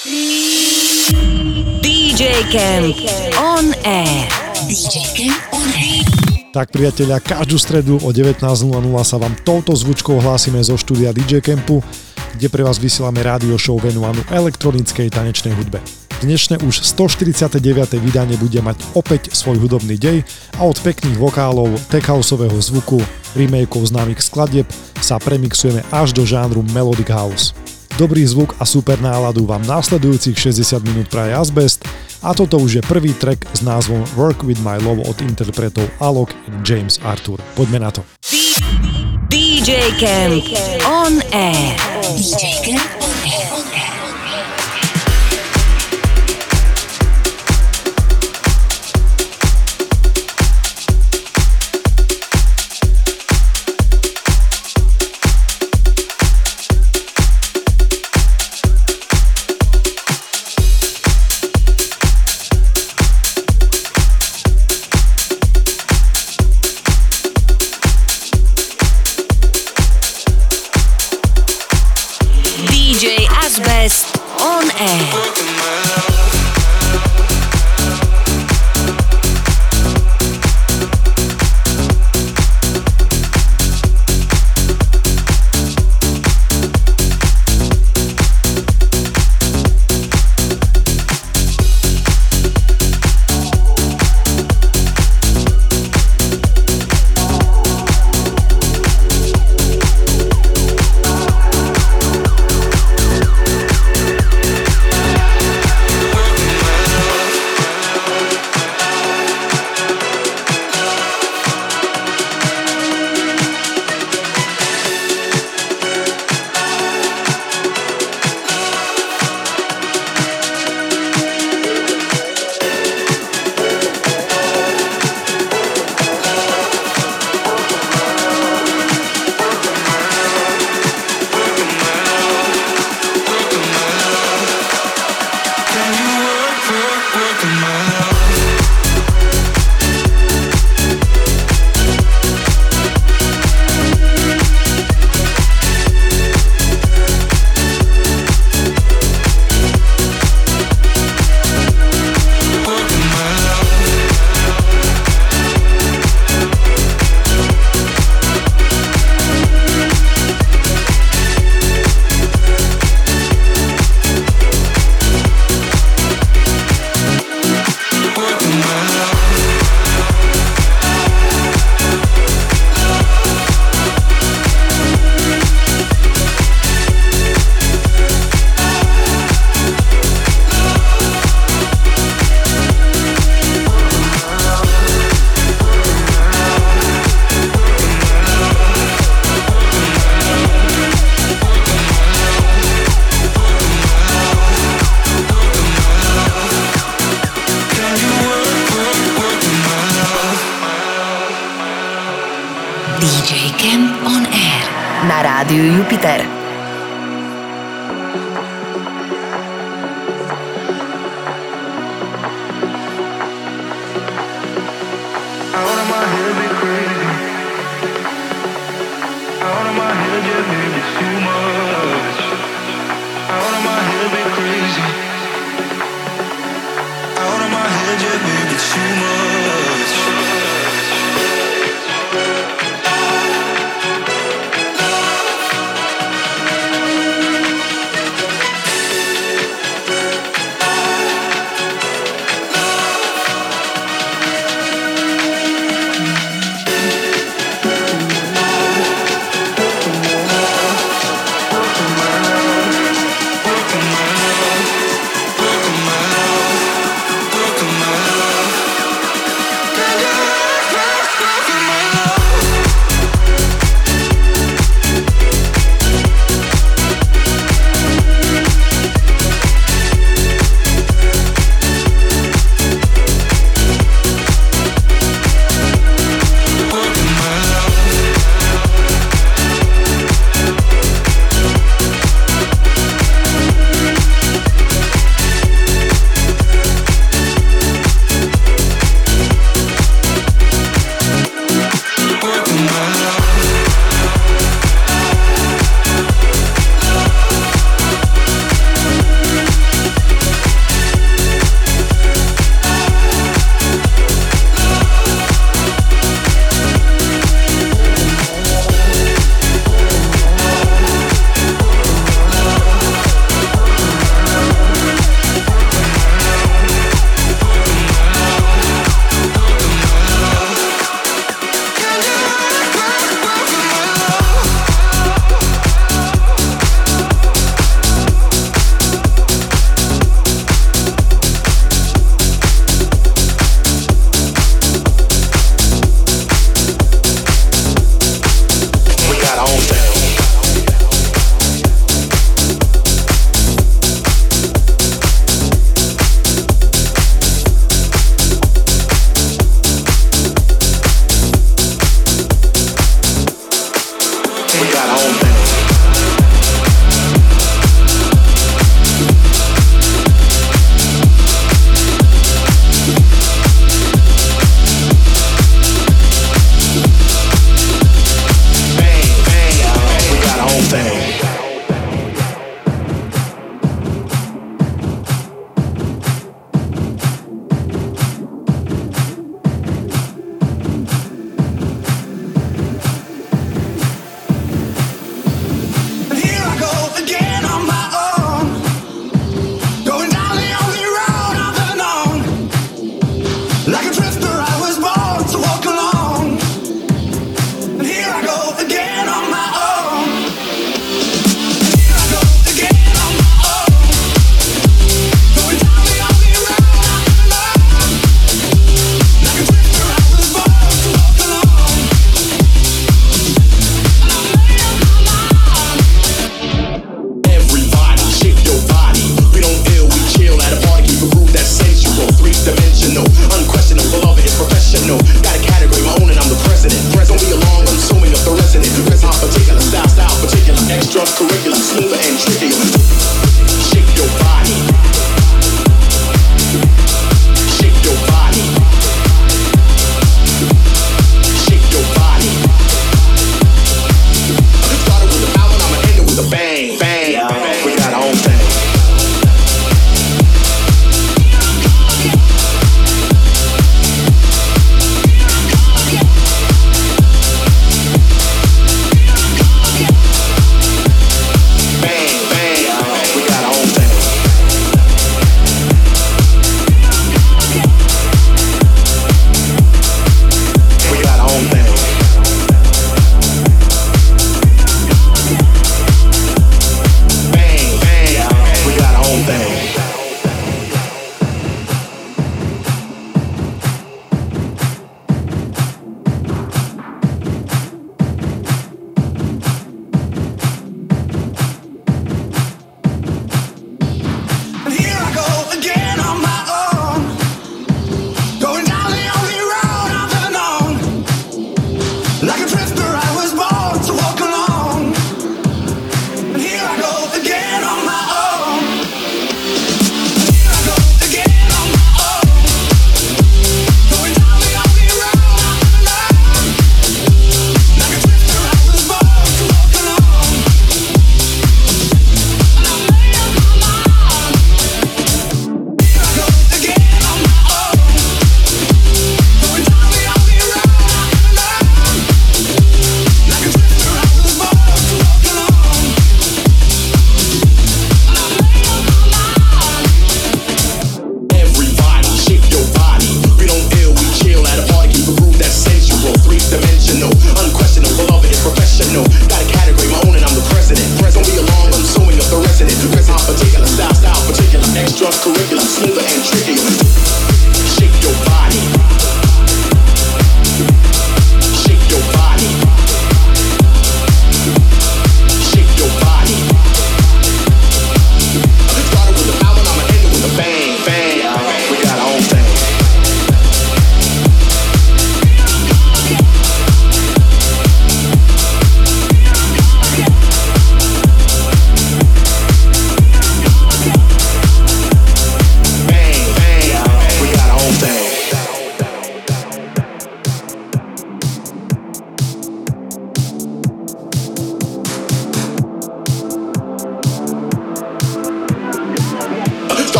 DJ Camp on air. DJ Camp on air. Tak priatelia, každú stredu o 19.00 sa vám touto zvučkou hlásime zo štúdia DJ Campu, kde pre vás vysielame rádio show venovanú elektronickej tanečnej hudbe. Dnešné už 149. vydanie bude mať opäť svoj hudobný dej a od pekných vokálov, tech houseového zvuku, remakeov známych skladieb sa premixujeme až do žánru Melodic House. Dobrý zvuk a super náladu vám následujúcich 60 minút praje Asbest a toto už je prvý track s názvom Work With My Love od interpretov Alok James Arthur. Poďme na to. DJ Camp on air. DJ Camp on air. air.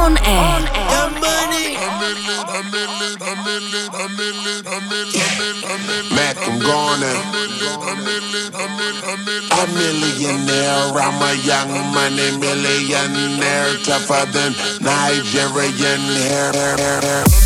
On air. Mac, I'm gonna. A millionaire, I'm a young money millionaire, tougher than Nigerian hair.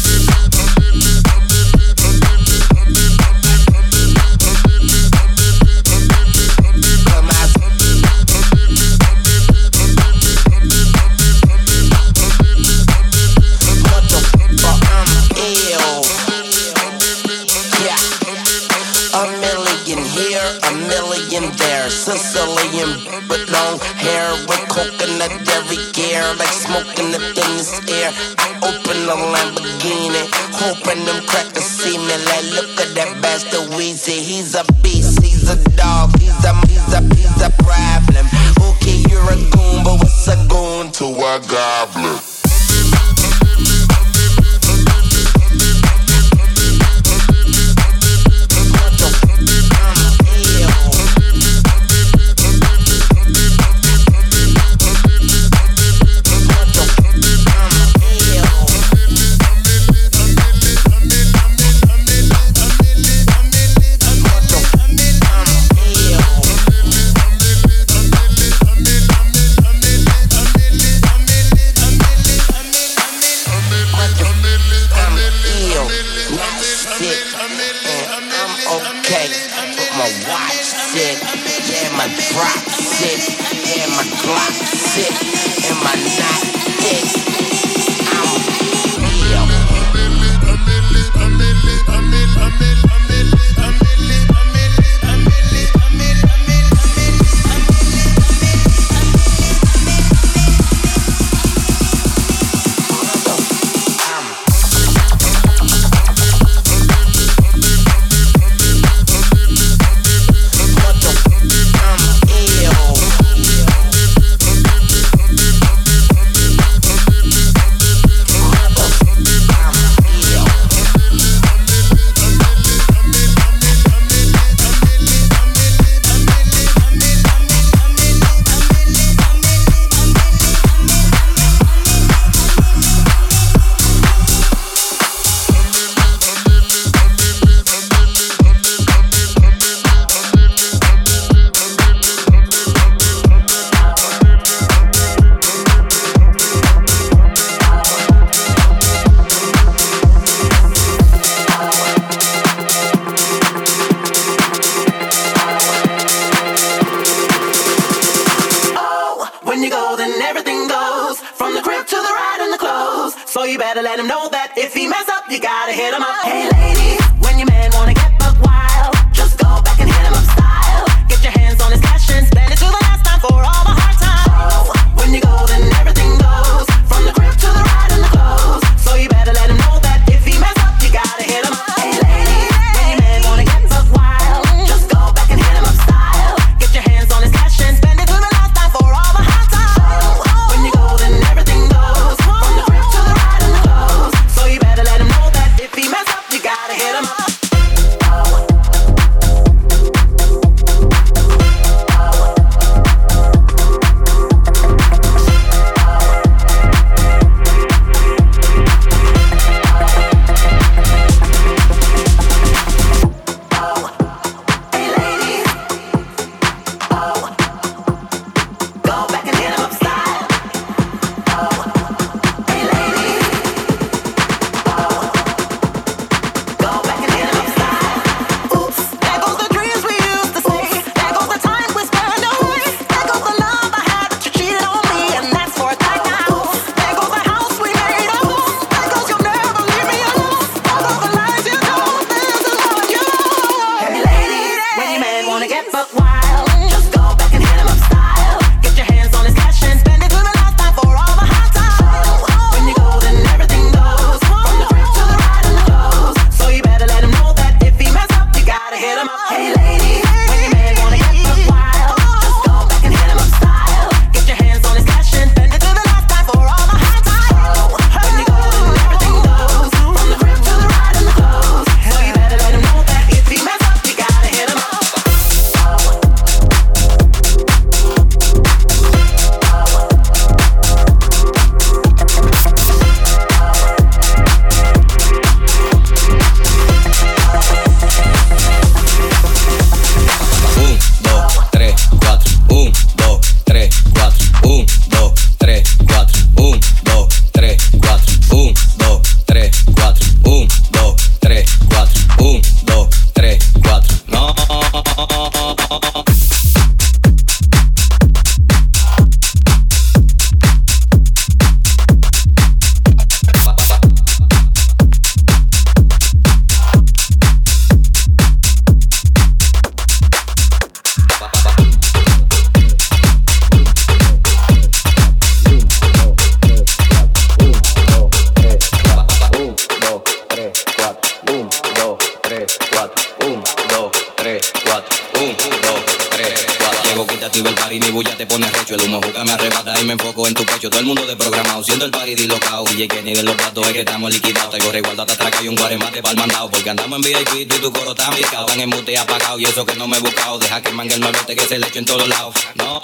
Siendo el party dislocado. Y que ni de los platos es que estamos liquidados. Te corre igual, atrás y un guaremate para el mandado. Porque andamos en VIP y tu coro está picado. Están en mute apagado y eso que no me he buscado. Deja que mangue el malote que se le eche en todos lados. No.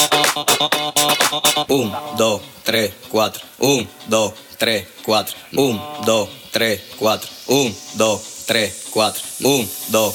Un, dos, tres, cuatro. Un, dos, tres, cuatro. Un, dos, tres, cuatro. Un, dos, tres, cuatro. Un, dos,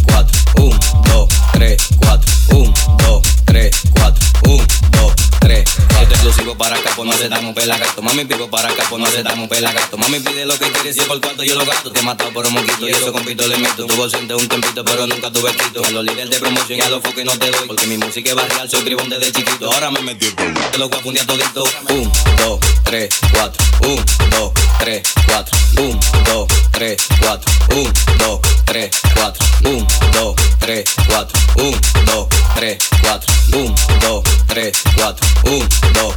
4, 1, 2, 3, 4, 1, exclusivo para acá, pues no se damos. Mami pico para acá, pues no se damos pelagato. Mami pide lo que quiere, si por cuarto yo lo gasto. Te he matado por un moquito y eso compito le meto. Tuvo ausente un tempito, pero nunca tuve quito. A los líderes de promoción y a los foques no te doy. Porque mi música es barrial, soy tribón desde chiquito. Ahora me metí Te lo voy a todito. Un, dos, tres, cuatro. Un, dos, tres, cuatro. Un, dos, tres, cuatro. Un, dos, tres, cuatro. Un, dos, tres, cuatro. Un, dos, tres, cuatro. Un, dos, tres, cuatro. Un, dos,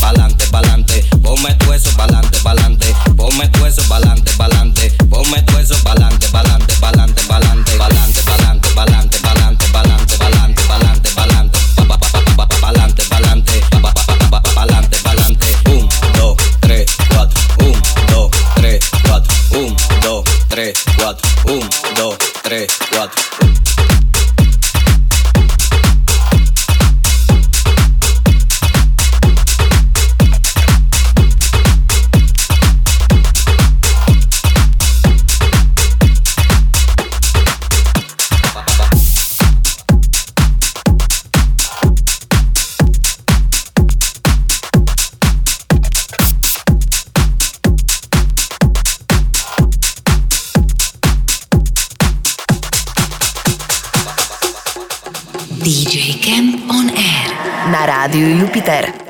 Pa'lante, pa'lante. Ponme tu eso pa'lante, pa'lante. Ponme tu eso pa'lante, pa'lante. Ponme tu eso pa'lante, pa'lante, pa'lante, pa'lante, pa'lante, pa'lante, pa'lante, pa'lante, pa'lante, pa'lante, pa'lante, pa'lante, pa'lante, pa'lante, pa'lante, pa'lante. Un, dos, tres, cuatro. Un, dos, tres, cuatro. Un, dos, tres, cuatro. Un, dos, tres, cuatro. DJ Camp on Air na rádiu Jupiter.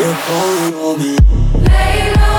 You're calling on me. Layla.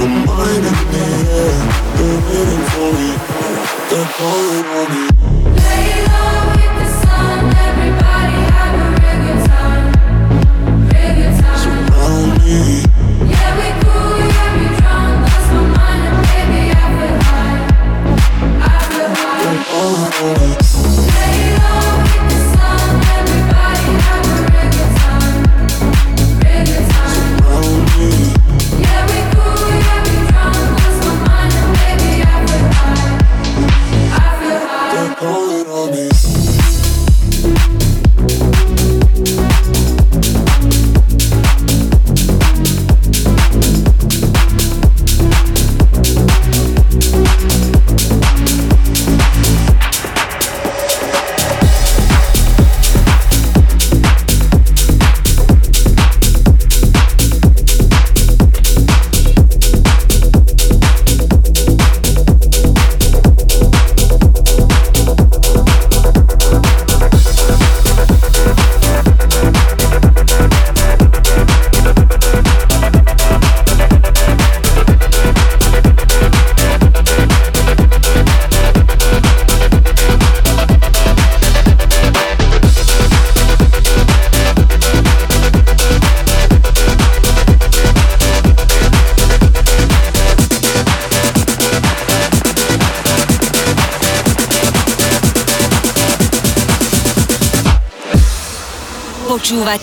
I'm minding me, yeah They're waiting for me, they're calling on. me Lay low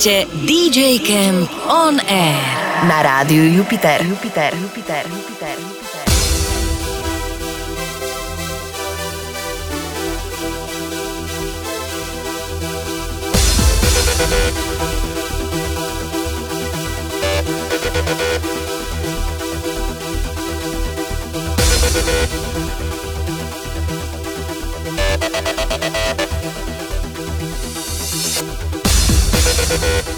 c'è DJ Camp On Air. Na radio Jupiter, Jupiter, Jupiter, Jupiter. Jupiter. Thank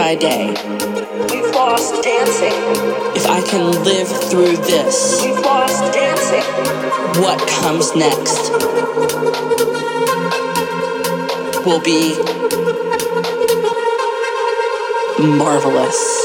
by day. We've lost dancing. If I can live through this, we've lost dancing. What comes next will be marvelous.